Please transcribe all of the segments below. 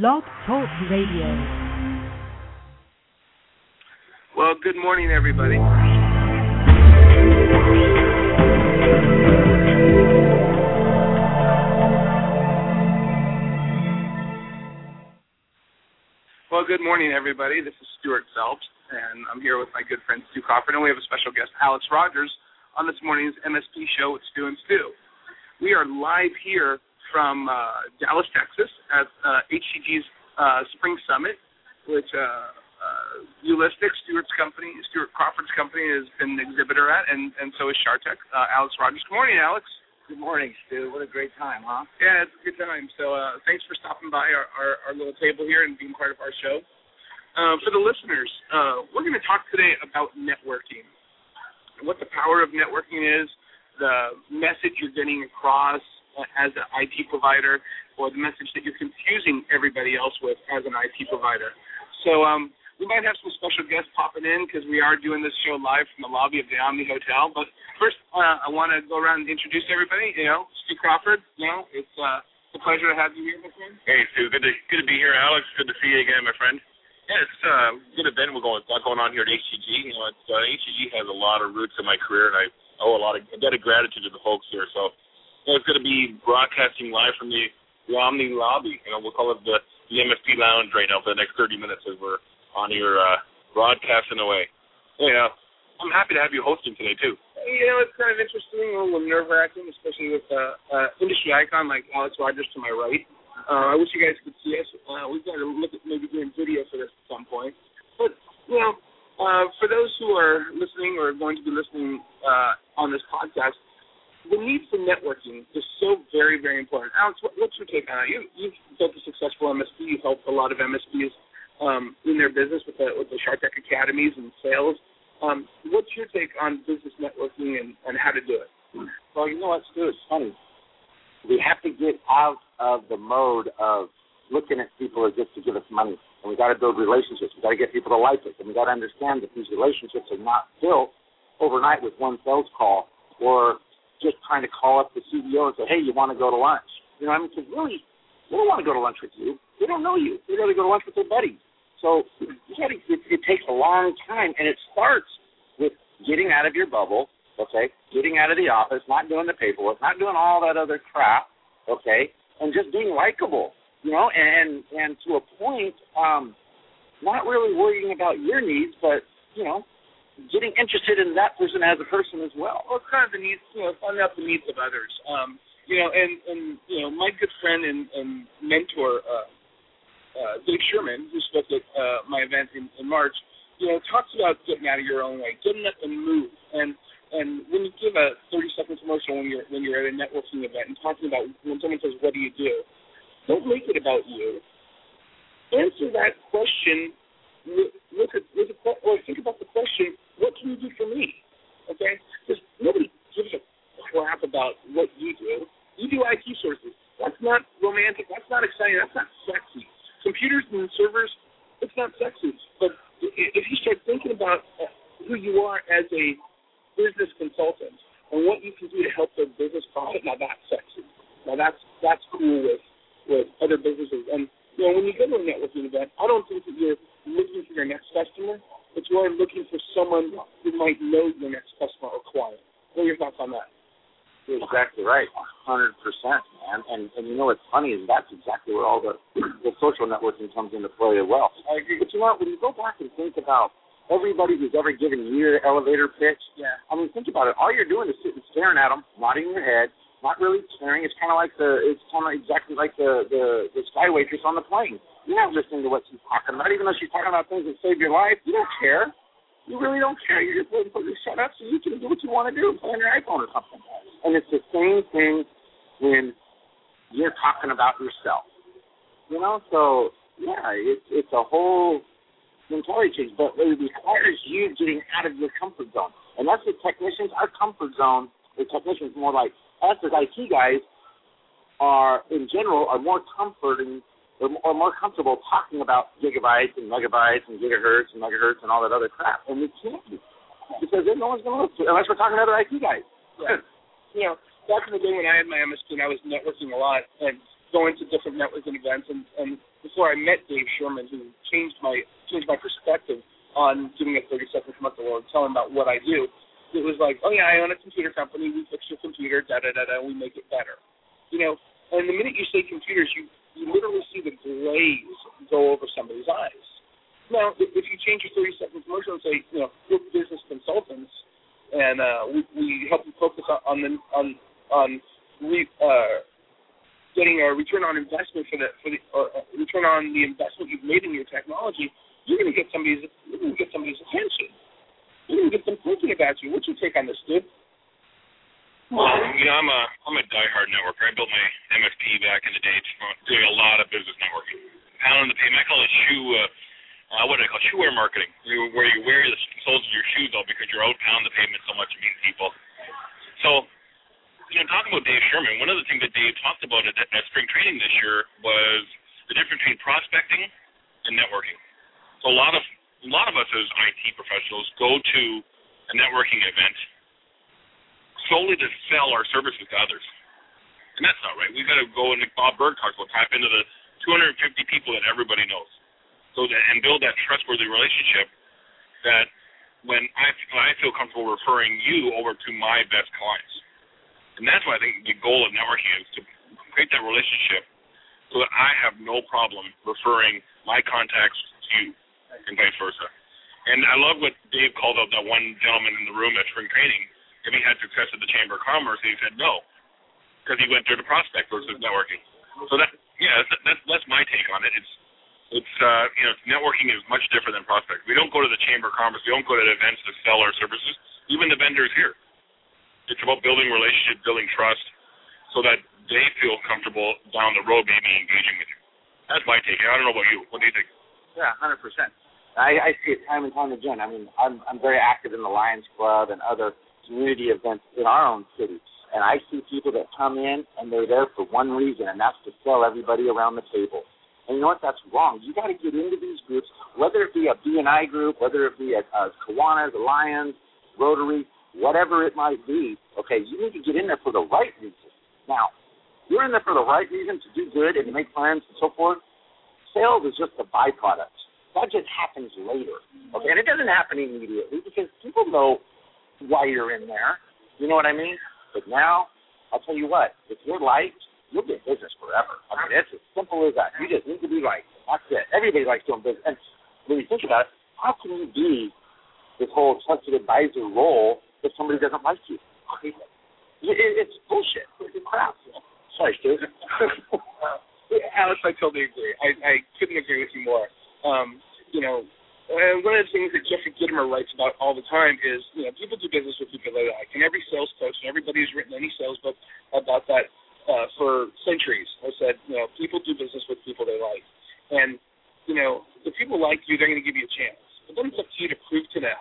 Blog Talk Radio. Well, good morning, everybody. Well, good morning, everybody. This is Stuart Selbst, and I'm here with my good friend Stu Crawford, and we have a special guest, Alex Rogers, on this morning's MSP show with Stu and Stu. We are live here from uh, Dallas, Texas, at uh, HTG's uh, Spring Summit, which uh, uh, Ulistic, Stuart's company, Stuart Crawford's company, has been an exhibitor at, and, and so is Chartec. Uh, Alex Rogers. Good morning, Alex. Good morning, Stu. What a great time, huh? Yeah, it's a good time. So uh, thanks for stopping by our, our, our little table here and being part of our show. Uh, for the listeners, uh, we're going to talk today about networking, what the power of networking is, the message you're getting across as an IT provider, or the message that you're confusing everybody else with as an IT provider. So um, we might have some special guests popping in because we are doing this show live from the lobby of the Omni Hotel. But first, uh, I want to go around and introduce everybody. You know, Stu Crawford. You know, it's uh, a pleasure to have you here, my friend. Hey, Stu. Good to good to be here, Alex. Good to see you again, my friend. Yeah, it's uh, good event. We're going a lot going on here at HTG. You know, it's, uh, HTG has a lot of roots in my career, and I owe a lot of a debt of gratitude to the folks here. So, you know, it's going to be broadcasting live from the, Omni lobby. You know, we'll call it the the MSP lounge right now for the next 30 minutes as we're on your uh, broadcasting away. Yeah, I'm happy to have you hosting today too. You know, it's kind of interesting, a little nerve wracking, especially with uh, uh, industry icon like Alex Rogers to my right. Uh, I wish you guys could see us. Uh, we've got to look at maybe doing video for this at some point. But you know, uh, for those who are listening or going to be listening uh, on this podcast, the need for networking is so very, very important. Alex, what, what's your take on it? You, you've built a successful MSP. You've helped a lot of MSPs um, in their business with the with the Chartec academies and sales. Um, what's your take on business networking and, and how to do it? Well, you know what, Stu? It's funny. We have to get out of the mode of looking at people as just to give us money. And we got to build relationships. We got to get people to like us. And we got to understand that these relationships are not built overnight with one sales call or just trying to call up the CEO and say, hey, you want to go to lunch? You know, I mean, because really, they don't want to go to lunch with you. They don't know you. They rather go to lunch with their buddies. So you gotta, it, it takes a long time, and it starts with getting out of your bubble, okay, getting out of the office, not doing the paperwork, not doing all that other crap, okay, and just being likable, you know, and and to a point, um, not really worrying about your needs, but you know, getting interested in that person as a person as well. Well, it's kind of the needs, you know, finding out the needs of others. Um, you know, and and you know, my good friend and, and mentor, uh, uh, Dave Sherman, who spoke at uh, my event in, in March, you know, talks about getting out of your own way, getting up and move, and and when you give a 30 second commercial when you're when you're at a networking event and talking about when someone says, "What do you do?" Don't make it about you. Answer that question. Look at, look at or think about the question. What can you do for me? Okay, because nobody gives a crap about what you do. You do IT sources. That's not romantic. That's not exciting. That's not sexy. Computers and servers, it's not sexy. But if you start thinking about uh, who you are as a business consultant and what you can do to help their business profit, now that's sexy. Now that's that's cool with with other businesses. And you know, when you go to a networking event, I don't think that you're looking for your next customer, but you are looking for someone who might know your next customer or client. What are your thoughts on that? You're exactly right, hundred percent, man. And and you know what's funny is that's exactly where all the the social networking comes into play as well. I agree. But you know what? When you go back and think about everybody who's ever given you your elevator pitch, Yeah. I mean, think about it. All you're doing is sitting staring at them, nodding your head, not really caring. It's kind of like the it's kind of exactly like the the the sky waitress on the plane. You're not listening to what she's talking about, even though she's talking about things that save your life. You don't care. You really don't care. You're just waiting for her to shut up so you can do what you want to do, play on your iPhone or something. And it's the same thing when you're talking about yourself. You know, so yeah, it's it's a whole mentality change, but it requires you getting out of your comfort zone. And that's the technicians. Our comfort zone, the technicians, more like us as IT guys, are in general are more comforting or or more comfortable talking about gigabytes and megabytes and gigahertz and megahertz and all that other crap, and we can't be because then no one's going to listen unless we're talking to other IT guys. Yeah. You know, back in the day when I had my MSP and I was networking a lot, and going to different networking events, and, and before I met Dave Sherman, who changed my changed my perspective on giving a 30 second commercial or telling about what I do, it was like, oh yeah, I own a computer company. We fix your computer, da da da da. We make it better. You know, and the minute you say computers, you you literally see the glaze go over somebody's eyes. Now, if, you change your 30 second commercial and say, you know, we're business consultants, and uh, we, we help you focus on, on the on on re, uh, getting a return on investment for the for the uh, return on the investment you've made in your technology, you're going to get somebody's you're going to get somebody's attention. You're going to get them thinking about you. What's your take on this, dude? You know, I'm a I'm a diehard networker. I built my MSP back in the day, doing a lot of business networking. Pounding the pavement. I call it shoe. Uh, uh, what do I call it? shoe wear marketing, where you wear the soles of your shoes out because you're out pounding the pavement so much to meet people. So you know, talking about Dave Sherman, one of the things that Dave talked about at, at spring training this year was the difference between prospecting and networking. So a lot of a lot of us as IT professionals go to a networking event solely to sell our services to others, and that's not right. We've got to go and Bob Burg talks about tap into the 250 people that everybody knows, so that, and build that trustworthy relationship that when I when I feel comfortable referring you over to my best clients. And that's why I think the goal of networking is to create that relationship so that I have no problem referring my contacts to you and vice versa. And I love what Dave called out that one gentleman in the room at spring training. If he had success at the Chamber of Commerce, and he said no, because he went through the prospect versus networking. So that, yeah, that's, that's that's my take on it. It's it's uh, you know networking is much different than prospect. We don't go to the Chamber of Commerce. We don't go to events to sell our services. Even the vendors here. It's about building relationship, building trust, so that they feel comfortable down the road maybe engaging with you. That's my take. I don't know about you. What do you think? Yeah, hundred percent. I, I see it time and time again. I mean, I'm I'm very active in the Lions Club and other community events in our own city, and I see people that come in and they're there for one reason, and that's to sell everybody around the table. And you know what? That's wrong. You got to get into these groups, whether it be a BNI group, whether it be a, a Kiwanis, Lions, Rotary whatever it might be, okay, you need to get in there for the right reason. Now, you're in there for the right reason to do good and to make friends and so forth. Sales is just a byproduct. That just happens later. Okay, and it doesn't happen immediately because people know why you're in there. You know what I mean? But now, I'll tell you what, if you're liked, you'll be in business forever. I mean, it's as simple as that. You just need to be liked. That's it. Everybody likes doing business. And when you think about it, how can you be this whole trusted advisor role if somebody doesn't like you. It, it's bullshit. It's crap. Sorry, Stu. Alex, I totally agree. I, I couldn't agree with you more. Um, you know, and one of the things that Jeffrey Gitomer writes about all the time is, you know, people do business with people they like. And every sales coach and everybody who's written any sales book about that uh, for centuries has said, you know, people do business with people they like. And, you know, if people like you, they're going to give you a chance. But then it's up to you to prove to them,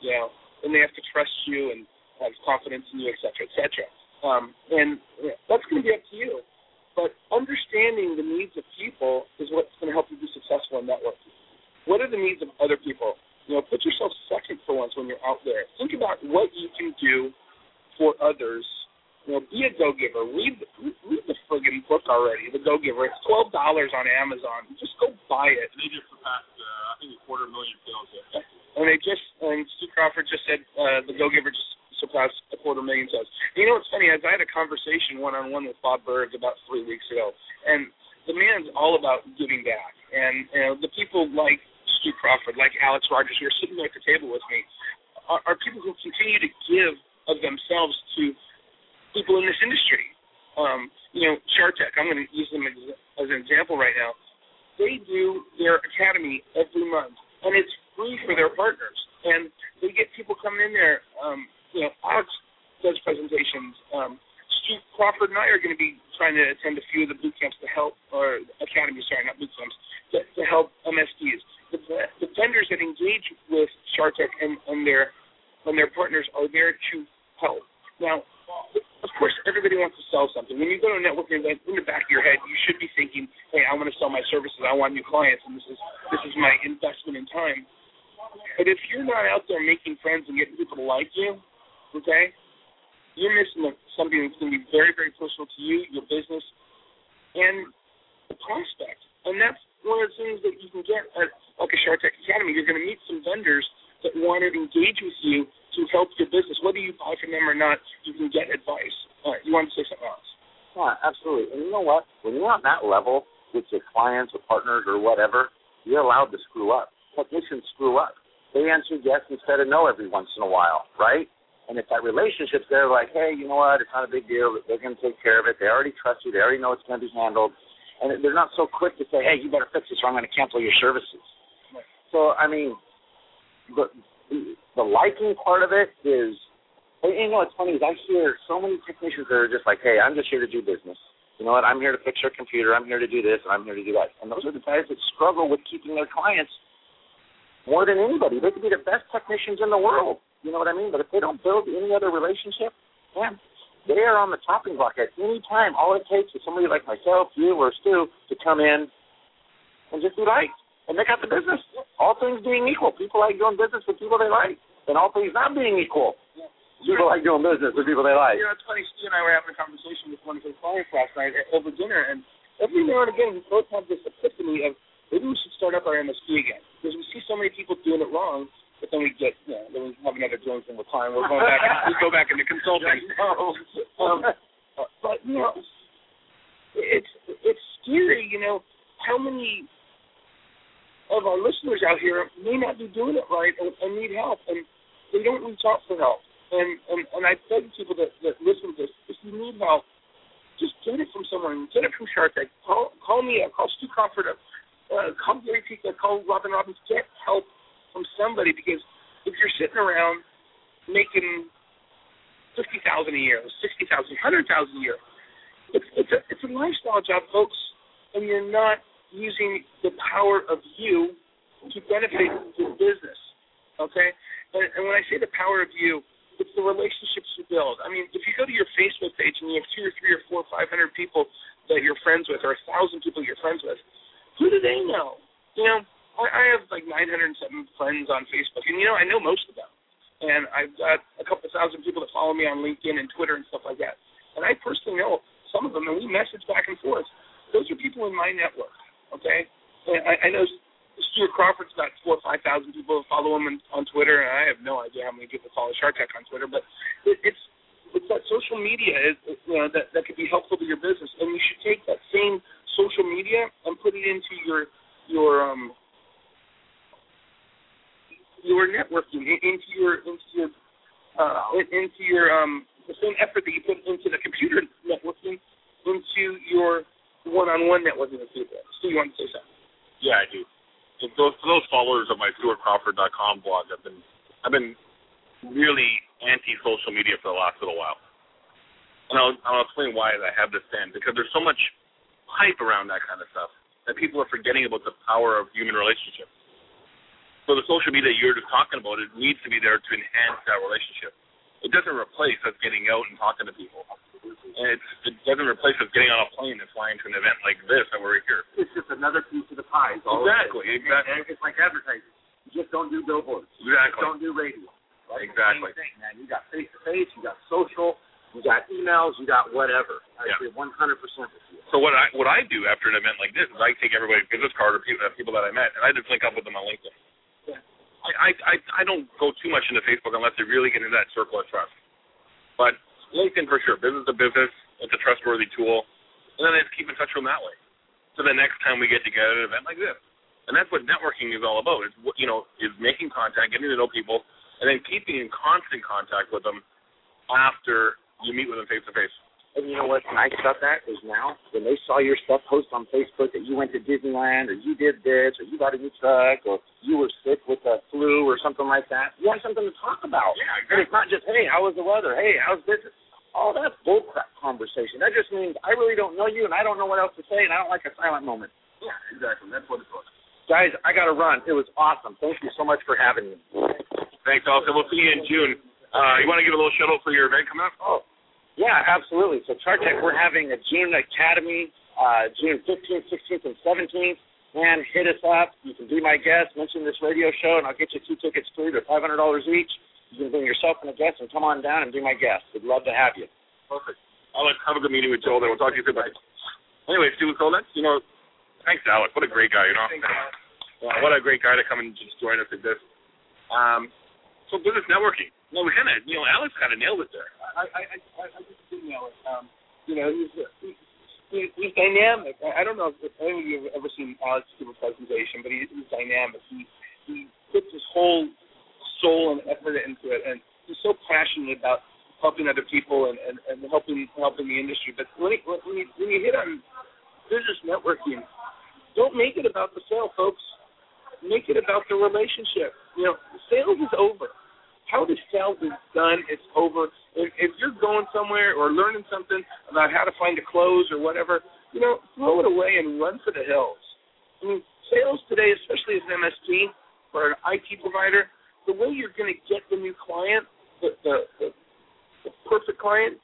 you know, then they have to trust you and have confidence in you, et cetera, et cetera. Um, and that's going to be up to you. But understanding the needs of people is what's going to help you be successful in networking. What are the needs of other people? You know, put yourself second for once when you're out there. Think about what you can do for others. You know, be a go-giver. Read read the friggin' book already, The Go-Giver. It's twelve dollars on Amazon. Just go buy it. They just surpassed, uh, I think, a quarter million sales. Yet. And they just, and Stu Crawford just said uh, the Go Giver just surpassed a quarter million sales. You know what's funny? As I had a conversation one on one with Bob Burg about three weeks ago, and the man's all about giving back. And you know, the people like Stu Crawford, like Alex Rogers, who are sitting there at the table with me, are, are people who continue to give of themselves to people in this industry. Um, you know, Chartec, I'm going to use them as, as an example right now. They do their academy every month, and it's free for their partners. And they get people coming in there. Um, you know, Alex does presentations. Um, Stu Crawford and I are going to be trying to attend a few of the boot camps to help, or academies, sorry, not boot camps, to, to help MSPs. The, the vendors that engage with Chartec and, and their and their partners are there to help. Now, of course, everybody wants to sell something. When you go to a networking event, in the back of your head, you should be thinking, "Hey, I want to sell my services. I want new clients, and this is this is my investment in time." But if you're not out there making friends and getting people to like you, okay, you're missing something that's going to be very, very personal to you, your business, and the prospect. And that's one of the things that you can get at like a Chartec Academy. You're going to meet some vendors that want to engage with you to help your business. Whether you buy from them or not, you can get advice. All right, you want to say something else? Yeah, absolutely. And you know what? When you're on that level with your clients or partners or whatever, you're allowed to screw up. Technicians screw up. They answer yes instead of no every once in a while, right? And if that relationship's there, like, hey, you know what? It's not a big deal. They're going to take care of it. They already trust you. They already know it's going to be handled. And they're not so quick to say, hey, you better fix this or I'm going to cancel your services. So, I mean, the, the liking part of it is, and you know what's funny is I hear so many technicians that are just like, hey, I'm just here to do business. You know what? I'm here to fix your computer. I'm here to do this. And I'm here to do that. And those are the guys that struggle with keeping their clients more than anybody. They could be the best technicians in the world. You know what I mean? But if they don't build any other relationship, man, they are on the chopping block at any time. All it takes is somebody like myself, you, or Stu to come in and just be liked and make out the business. All things being equal, people like doing business with people they like, and all things not being equal, people like doing business with people they like. You know, it's funny. Stu and I were having a conversation with one of his clients last night over dinner, and every now and again we both have this epiphany of maybe we should start up our MSP again because we see so many people doing it wrong but then we get, you know, then we have another drink and we're. We're going back. we go back into consulting. um, but you know, it's it's scary. You know, how many of our listeners out here may not be doing it right and, and need help, and they don't reach out for help. And and and I beg people that that listen to this, if you need help, just get it from someone. Get it from Chartec. Call call me up. Call Stu Crawford up. Uh, call Gary Pica. Call Robin Robins. Get help from somebody because if you're sitting around making fifty thousand a year, sixty thousand, hundred thousand a year, it's it's a it's a lifestyle job, folks, and you're not using the power of you to benefit your business. Okay, and, and when I say the power of you, it's the relationships you build. I mean, if you go to your Facebook page and you have two or three or four or five hundred people that you're friends with, or a thousand people you're friends with, who do they know? You know, I have like 907 friends on Facebook, and you know I know most of them, and I've got a couple thousand people that follow me on LinkedIn and Twitter and stuff like that. And I personally know some of them, and we message back and forth. Those are people in my network, okay? And I, I know Stuart Crawford's got four or five thousand people that follow him on Twitter, and I have no idea how many people follow Chartec on Twitter, but it, it's it's that social media is you know that that could be helpful to your business, and you should take that same social media and put it into your your um your networking into your into your uh, into your um the same effort that you put into the computer networking into your one-on-one networking with people. So you want to say something? Yeah, I do. For those, those followers of my StuartCrawford.com blog, I've been I've been really anti-social media for the last little while, and I'll, I'll explain why I have this stand because there's so much hype around that kind of stuff that people are forgetting about the power of human relationships. So the social media you're just talking about, it needs to be there to enhance that relationship. It doesn't replace us getting out and talking to people. And it's, it doesn't replace us getting on a plane and flying to an event like this that we're here. It's just another piece of the pie. Exactly, it exactly. And it's like advertising. You just don't do billboards. Exactly. You just don't do radio. Right? Exactly. Same thing, man. You got face to face. You got social. You got emails. You got whatever. I Yeah. agree 100% with you. So what I what I do after an event like this is I take everybody's business card or people, uh, people that I met and I just link up with them on LinkedIn. I I I don't go too much into Facebook unless they really get into that circle of trust. But LinkedIn for sure, business to business, it's a trustworthy tool, and then I just keep in touch with them that way. So the next time we get together at an event like this, and that's what networking is all about. Is you know is making contact, getting to know people, and then keeping in constant contact with them after you meet with them face to face. And you know what's nice about that is now when they saw your stuff post on Facebook that you went to Disneyland or you did this or you got a new truck or you were sick with the flu or something like that, you have something to talk about. Yeah, And it's not just, hey, how was the weather? Hey, how's business? All that's bullcrap conversation. That just means I really don't know you and I don't know what else to say and I don't like a silent moment. Yeah, exactly. That's what it's about. Guys, I got to run. It was awesome. Thank you so much for having me. Thanks, Austin. We'll see you in June. Uh, you want to give a little shout out for your event coming up? Oh, yeah, absolutely. So Chartec, we're having a June Academy, uh, June 15th, 16th, and 17th. Man, hit us up. You can be my guest, mention this radio show, and I'll get you two tickets free. They're $500 each. You can bring yourself and a guest and come on down and be my guest. We'd love to have you. Perfect. Alex, have a good meeting with Joel. Then we'll talk to you soon. Bye. Anyway, Stu Coleman, you know, thanks, Alex. What a great guy, you know. Thanks, what a great guy to come and just join us at this. Um, so business networking. No, we kind of, you know, Alex kind of nailed it there. I I I, I just didn't know it. Um, you know, he's he, he, he's dynamic. I, I don't know if any of you have ever seen Alex give a presentation, but he, he's dynamic. He he puts his whole soul and effort into it, and he's so passionate about helping other people and, and, and helping helping the industry. But when, he, when you when you hit on business networking, don't make it about the sale, folks. Make it about the relationship. You know, sales is over. How the sales is done, it's over. If, if you're going somewhere or learning something about how to find a close or whatever, you know, throw it away and run for the hills. I mean, sales today, especially as an MSP or an IT provider, the way you're going to get the new client, the, the, the, the perfect client,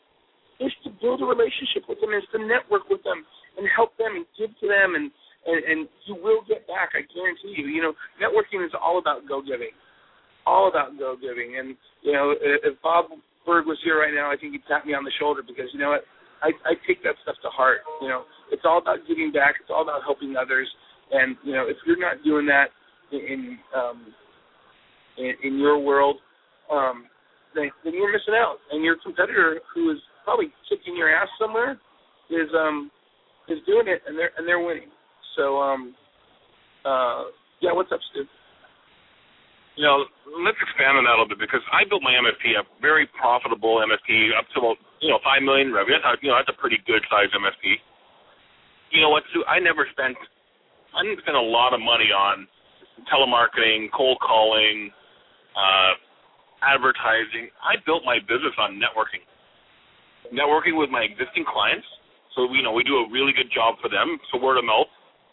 is to build a relationship with them, is to network with them and help them and give to them and and, and you will get back. I guarantee you. You know, networking is all about go giving, all about go giving. And you know, if Bob Burg was here right now, I think he'd tap me on the shoulder because you know what, I I take that stuff to heart. You know, it's all about giving back. It's all about helping others. And you know, if you're not doing that in um, in, in your world, um, then, then you're missing out. And your competitor, who is probably kicking your ass somewhere, is um is doing it, and they're and they're winning. So, um, uh, yeah, what's up, Stu? You know, let's expand on that a little bit because I built my MSP, a very profitable MSP, up to about you know five million revenue. That's, you know, that's a pretty good sized MSP. You know what, Stu? I never spent, I didn't spend a lot of money on telemarketing, cold calling, uh, advertising. I built my business on networking, networking with my existing clients. So you know, we do a really good job for them. So word of mouth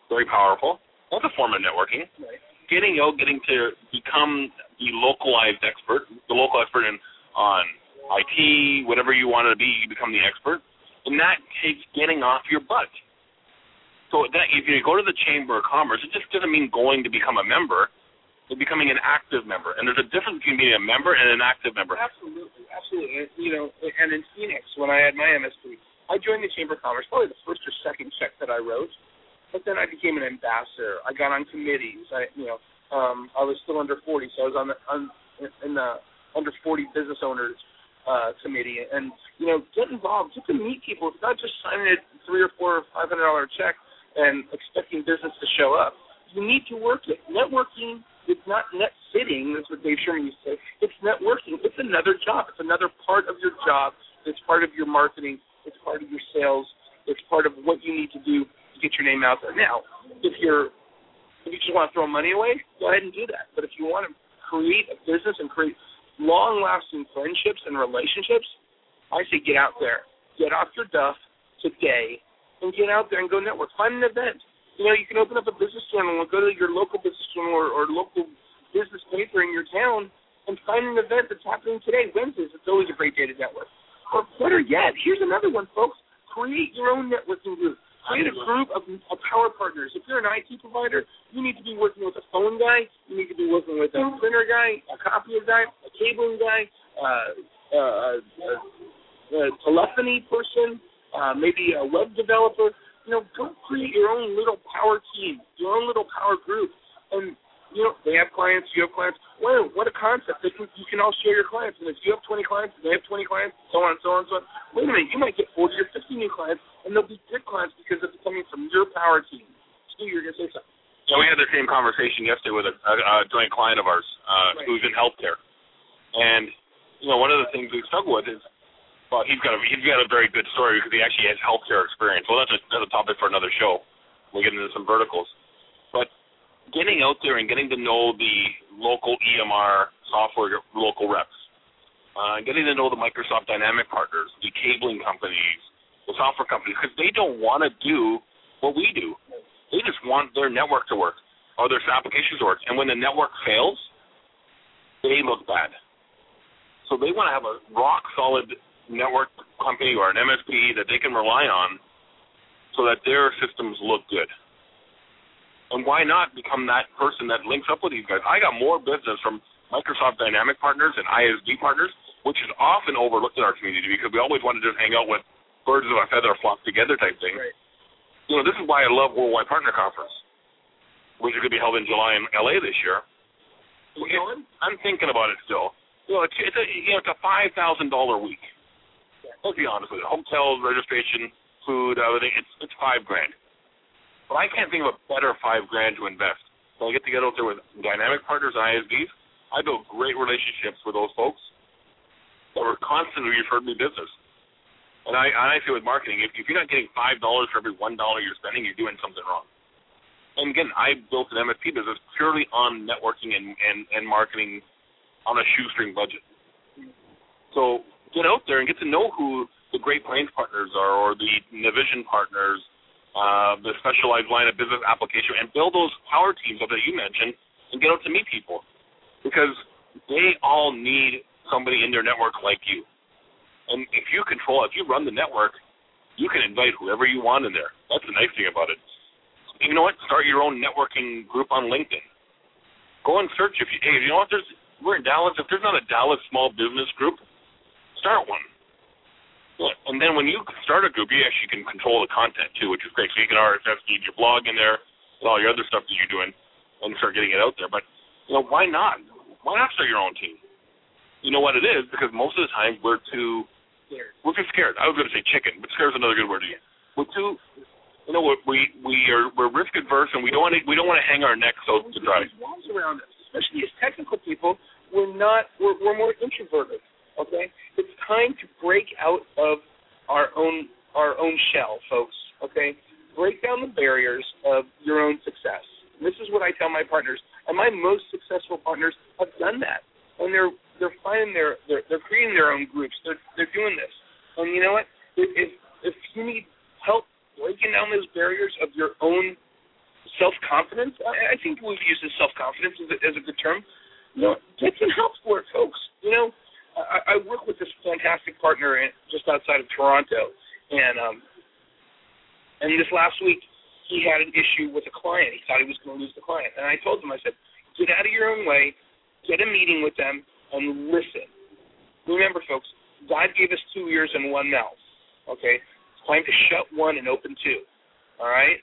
very powerful. That's a form of networking. Right. Getting out, getting to become the localized expert, the local expert in on IT, whatever you want to be, you become the expert, and that takes getting off your butt. So that if you go to the Chamber of Commerce, it just doesn't mean going to become a member. It's becoming an active member, and there's a difference between being a member and an active member. Absolutely, absolutely. You know, and in Phoenix, when I had my MSP, I joined the Chamber of Commerce, probably the first or second check that I wrote but then I became an ambassador. I got on committees. I, you know, um, I was still under 40, so I was on the on, in the under 40 business owners uh, committee, and you know, get involved, get to meet people. It's not just signing a three or four or five hundred dollar check and expecting business to show up. You need to work it. Networking it's not net sitting. That's what Dave Sherman used to say. It's networking. It's another job. It's another part of your job. It's part of your marketing. It's part of your sales. It's part of what you need to do get your name out there. Now, if you're if you just want to throw money away, go ahead and do that. But if you want to create a business and create long lasting friendships and relationships, I say get out there. Get off your duff today and get out there and go network. Find an event. You know, you can open up a business channel and go to your local business channel or, or local business paper in your town and find an event that's happening today. Wednesdays, it's always a great day to network. Or better yet, here's another one, folks. Create your own networking group. Create a group of, of power partners. If you're an IT provider, you need to be working with a phone guy. You need to be working with a printer guy, a copier guy, a cabling guy, uh, uh, a, a telephony person, uh, maybe a web developer. You know, go create your own little power team, your own little power group, and you know they have clients, you have clients. Wow, what a concept! They can, you can all share your clients, and if you have 20 clients, they have 20 clients, so on, so on, so on. Wait a minute, you might get 40 or 50 new clients and they'll be good clients because it's coming from your power team. Stu, you're gonna say something. Yeah, we had the same conversation yesterday with a, a, a joint client of ours uh, right. who's in healthcare, and you know one of the things we struggle with is, well, he's got a he's got a very good story because he actually has healthcare experience. Well, that's a that's a topic for another show. We'll get into some verticals, but getting out there and getting to know the local EMR software local reps, uh, getting to know the Microsoft Dynamic partners, the cabling companies, the software companies because they don't want to do what we do. They just want their network to work or their applications to work. And when the network fails, they look bad. So they want to have a rock solid network company or an MSP that they can rely on so that their systems look good. And why not become that person that links up with these guys? I got more business from Microsoft Dynamic partners and ISV partners, which is often overlooked in our community because we always want to just hang out with birds of a feather flock together type thing. Right. You know, this is why I love Worldwide Partner Conference, which is going to be held in July in LA this year. You going? I'm thinking about it still. You know, it's, it's a you know it's a five thousand dollar week. Let's be honest with you. Hotels, registration, food, everything. It's it's five grand. But I can't think of a better five grand to invest. So I get to get out there with dynamic partners, ISVs. I built great relationships with those folks that were constantly referring me business. And I, I feel with marketing, if, if you're not getting five dollars for every one dollar you're spending, you're doing something wrong. And again, I built an MSP business purely on networking and, and, and marketing on a shoestring budget. So get out there and get to know who the Great Plains partners are or the Navision partners, uh, the specialized line of business application, and build those power teams that you mentioned and get out to meet people because they all need somebody in their network like you. And if you control, if you run the network, you can invite whoever you want in there. That's the nice thing about it. You know what? Start your own networking group on LinkedIn. Go and search if you. Hey, you know what? There's we're in Dallas. If there's not a Dallas small business group, start one. And then when you start a group, you actually can control the content too, which is great. So you can RSS feed your blog in there, and all your other stuff that you're doing, and start getting it out there. But you know, why not? Why not start your own team? You know what it is? Because most of the time we're too Scared. we're too scared. I was going to say chicken, but scared is another good word to use. We're too, you know, we're, we we are we're risk adverse, and we don't want to we don't want to hang our necks out to dry. Walls around us, especially as technical people. We're not. We're, we're more introverted. Okay, it's time to break out of our own our own shell, folks. Okay, break down the barriers of your own success. This is what I tell my partners, and my most successful partners have done that, and they're they're finding their they're, they're creating their own groups. They're they're doing this, and you know what? If if, you need help breaking down those barriers of your own self confidence, I, I think we've used self confidence as a, as a good term. You know, get some help for it, folks. You know, I, I work with this fantastic partner in, just outside of Toronto, and um, and this last week he had an issue with a client. He thought he was going to lose the client, and I told him, I said, get out of your own way, get a meeting with them, and listen. Remember, folks, God gave us two ears and one mouth. Okay, it's time to shut one and open two. All right.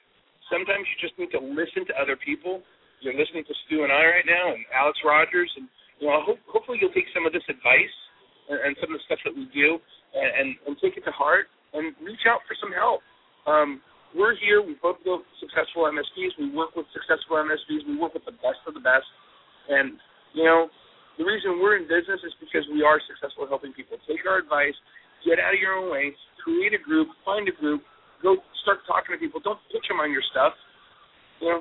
Sometimes you just need to listen to other people. You're listening to Stu and I right now, and Alex Rogers, and you know, hope, hopefully you'll take some of this advice and, and some of the stuff that we do, and, and and take it to heart, and reach out for some help. Um, we're here. We both built successful MSPs. We work with successful MSPs. We work with the best of the best, and you know, the reason we're in business is because we are successful helping people. Take our advice, get out of your own way, create a group, find a group, go start talking to people. Don't pitch them on your stuff. You know,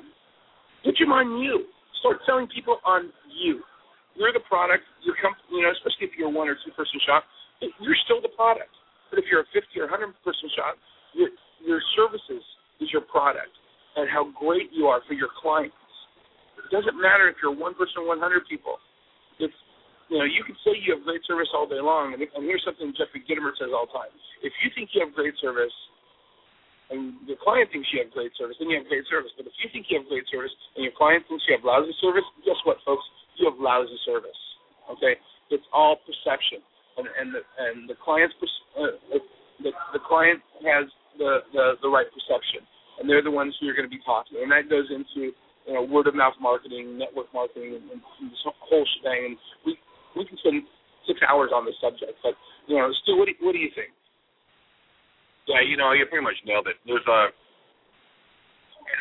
pitch them on you. Start selling people on you. You're the product. Your company, you know, especially if you're a one or two person shop, you're still the product. But if you're a 50 or 100 person shop, your your services is your product, and how great you are for your clients. It doesn't matter if you're one person 100 people you know you can say you have great service all day long, and, and here's something Jeffrey Gitomer says all the time: if you think you have great service, and your client thinks you have great service, then you have great service. But if you think you have great service and your client thinks you have lousy service, guess what, folks? You have lousy service. Okay, it's all perception, and and the and the client's uh, the the client has the the the right perception, and they're the ones who are going to be talking, and that goes into you know, word of mouth marketing, network marketing, and, and this whole shebang. And we we can spend six hours on this subject. But you know, Stu, what do, what do you think? Yeah, you know, you pretty much nailed it. There's a,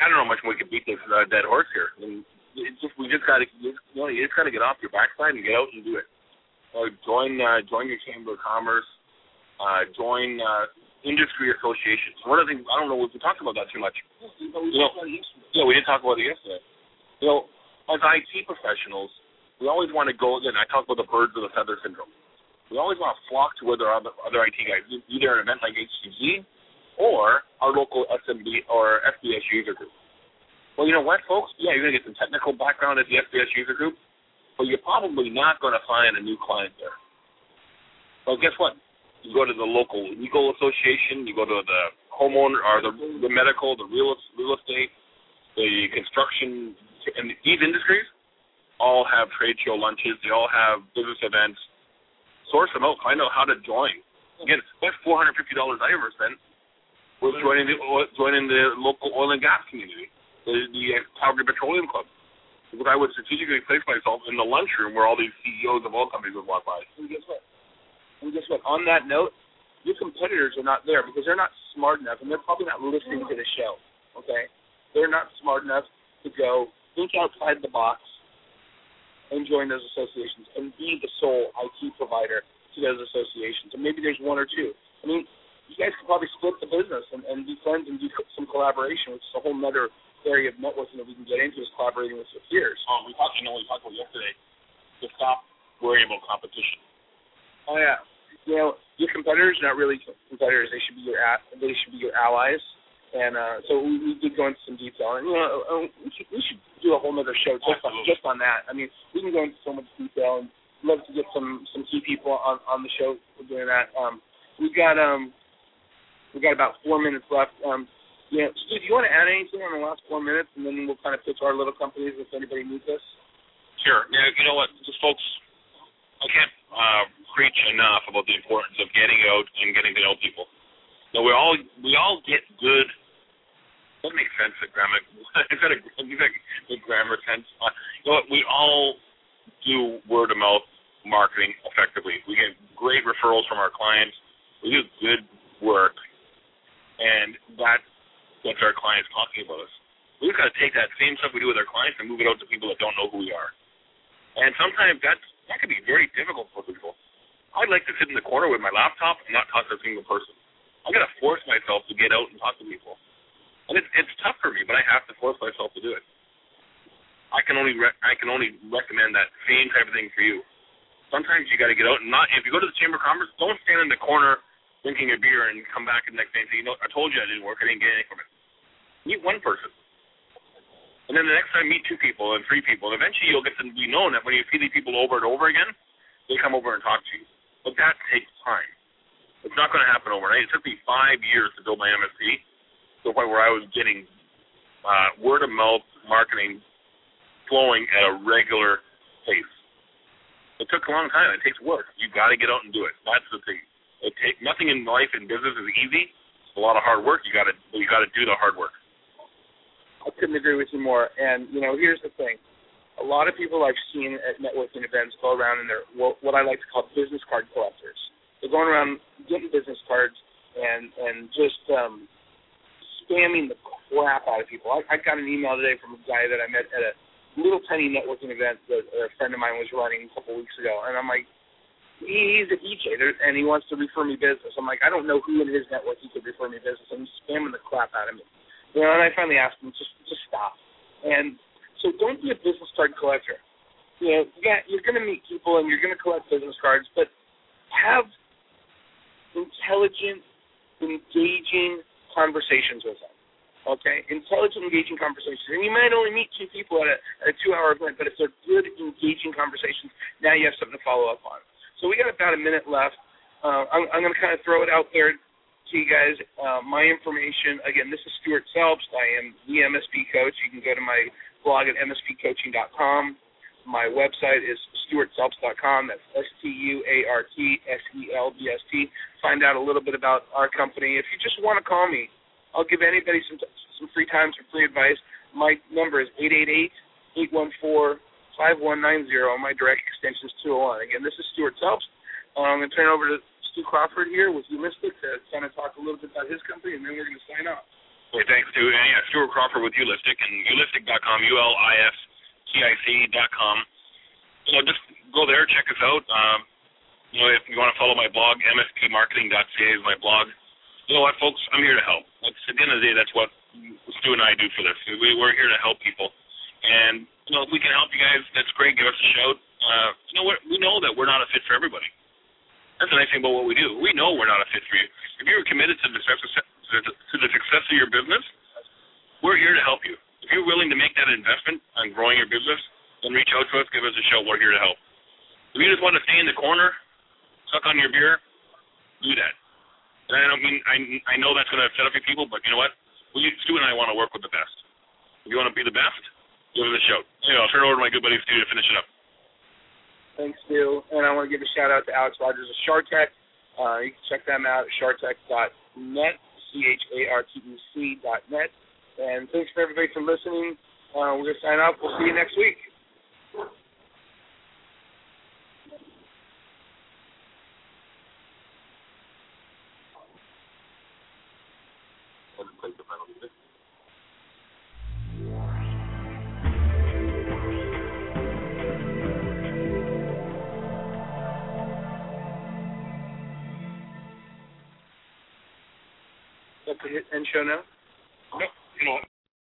I don't know how much we can beat this uh, dead horse here. I mean, it's just we just got to, you know, you just got to get off your backside and get out and do it. Uh, join, uh, join your chamber of commerce. Uh, join uh, industry associations. One of the things I don't know if we talked about that too much. You know, yeah, we did talk about it yesterday. You know, as IT professionals, we always want to go. Again, I talk about the birds of the feather syndrome. We always want to flock to where there other IT guys, either an event like HTG or our local SMB or SBS user group. Well, you know what, folks? Yeah, you're going to get some technical background at the SBS user group, but you're probably not going to find a new client there. Well, guess what? You go to the local legal association, you go to the homeowner or the the medical, the real real estate, the construction, and these industries all have trade show lunches. They all have business events. Source them out. Find out how to join. Again, that's four hundred fifty dollars I ever spent. was joining the joining the local oil and gas community, the, the Calgary Petroleum Club. Because I would strategically place myself in the lunchroom where all these CEOs of oil companies would walk by. And guess what? And guess what? On that note, your competitors are not there because they're not smart enough, and they're probably not listening to the show. Okay, they're not smart enough to go think outside the box and join those associations and be the sole IT provider to those associations. And maybe there's one or two. I mean, you guys could probably split the business and, and be friends and do some collaboration, which is a whole other area of networking that we can get into is collaborating with your peers. Um, we talked, you know, we talked about yesterday to stop worrying about competition. Oh yeah, you know, your competitors are not really competitors. They should be your they should be your allies. And uh, so we, we did go into some detail, and you know, uh, we should, we should do a whole other show just on, just on that. I mean, we can go into so much detail, and love to get some some key people on on the show for doing that. Um, we've got um, we got about four minutes left. Um, Stu, do you want to add anything on the last four minutes, and then we'll kind of pitch our little companies if anybody needs us? Sure. Yeah, you know what, just folks, I can't uh, preach enough about the importance of getting out and getting to know people. Know, we all we all get good. That makes sense, that grammar. is that a is that a grammar sense? Uh, you know what? We all do word of mouth marketing effectively. We get great referrals from our clients. We do good work, and that gets our clients talking about us. We've got to take that same stuff we do with our clients and move it out to people that don't know who we are. And sometimes that's that can be very difficult for people. I'd like to sit in the corner with my laptop and not talk to a single person. I got to force myself to get out and talk to people, and it's it's tough for me, but I have to force myself to do it. I can only re- I can only recommend that same type of thing for you. Sometimes you got to get out and not. If you go to the chamber of commerce, don't stand in the corner drinking a beer and come back the next day and say, you know, I told you I didn't work. I didn't get anything from it. Meet one person. And then the next time, meet two people and three people. And eventually, you'll get to be known that when you see these people over and over again, they come over and talk to you. But that takes time. It's not going to happen overnight. It took me five years to build my to the point where I was getting uh, word of mouth marketing flowing at a regular pace. It took a long time. It takes work. You got to get out and do it. That's the thing. It take nothing in life and business is easy. It's a lot of hard work. You got to you got to do the hard work. I couldn't agree with you more. And you know, here's the thing: a lot of people I've seen at networking events go around and they're what I like to call business card collectors. They're going around getting business cards and and just um, spamming the crap out of people. I, I got an email today from a guy that I met at a little tiny networking event that a friend of mine was running a couple weeks ago, and I'm like, he's a DJ and he wants to refer me business. I'm like, I don't know who in his network he could refer me business, and he's spamming the crap out of me. You know, and I finally asked him, just just stop. And so don't be a business card collector. You know, yeah, you're going to meet people and you're going to collect business cards, but have intelligent, engaging conversations with them. Okay, intelligent, engaging conversations. And you might only meet two people at a, a two-hour event, but if they're good, engaging conversations, now you have something to follow up on. So we got about a minute left. Uh, I'm, I'm going to kind of throw it out there to you guys. Uh, my information, again, this is Stuart Selbst. I am the MSP coach. You can go to my blog at mspcoaching.com. My website is stuartselbst.com. That's S-T-U-A-R-T-S-E-L-B-S-T. Find out a little bit about our company. If you just want to call me, I'll give anybody some some free time, some free advice. My number is eight eight eight eight one four five one nine zero. My direct extension is 201. Again, this is Stuart Selbst. Um, I'm going to turn it over to Stu Crawford here with Ulistic to kind of talk a little bit about his company, and then we're going to sign off. Okay, thanks, Stu. And yeah, Stuart Crawford with Ulistic and ulistic.com, U-L-I-S-T-I-C.com. You know, just go there, check us out. Um, you know, if you want to follow my blog, mspmarketing.ca is my blog. You know what, folks? I'm here to help. That's, at the end of the day, that's what Stu and I do for this. We, we're here to help people. And, you know, if we can help you guys, that's great. Give us a shout. Uh, you know? We know that we're not a fit for everybody. That's the nice thing about what we do. We know we're not a fit for you. If you're committed to the success to the success of your business, we're here to help you. If you're willing to make that investment on growing your business, then reach out to us. Give us a shout. We're here to help. If you just want to stay in the corner, suck on your beer, do that. And I don't mean I I know that's going to upset a few people, but you know what? We Stu and I want to work with the best. If you want to be the best, give us a shout. Anyway, I'll turn it over to my good buddy Stu to finish it up. Thanks, Stu. And I want to give a shout out to Alex Rogers of Chartec. Uh, you can check them out at chartec.net, C H A R T E C dot net. And thanks for everybody for listening. Uh, we're gonna sign off. We'll see you next week. End show now. You know?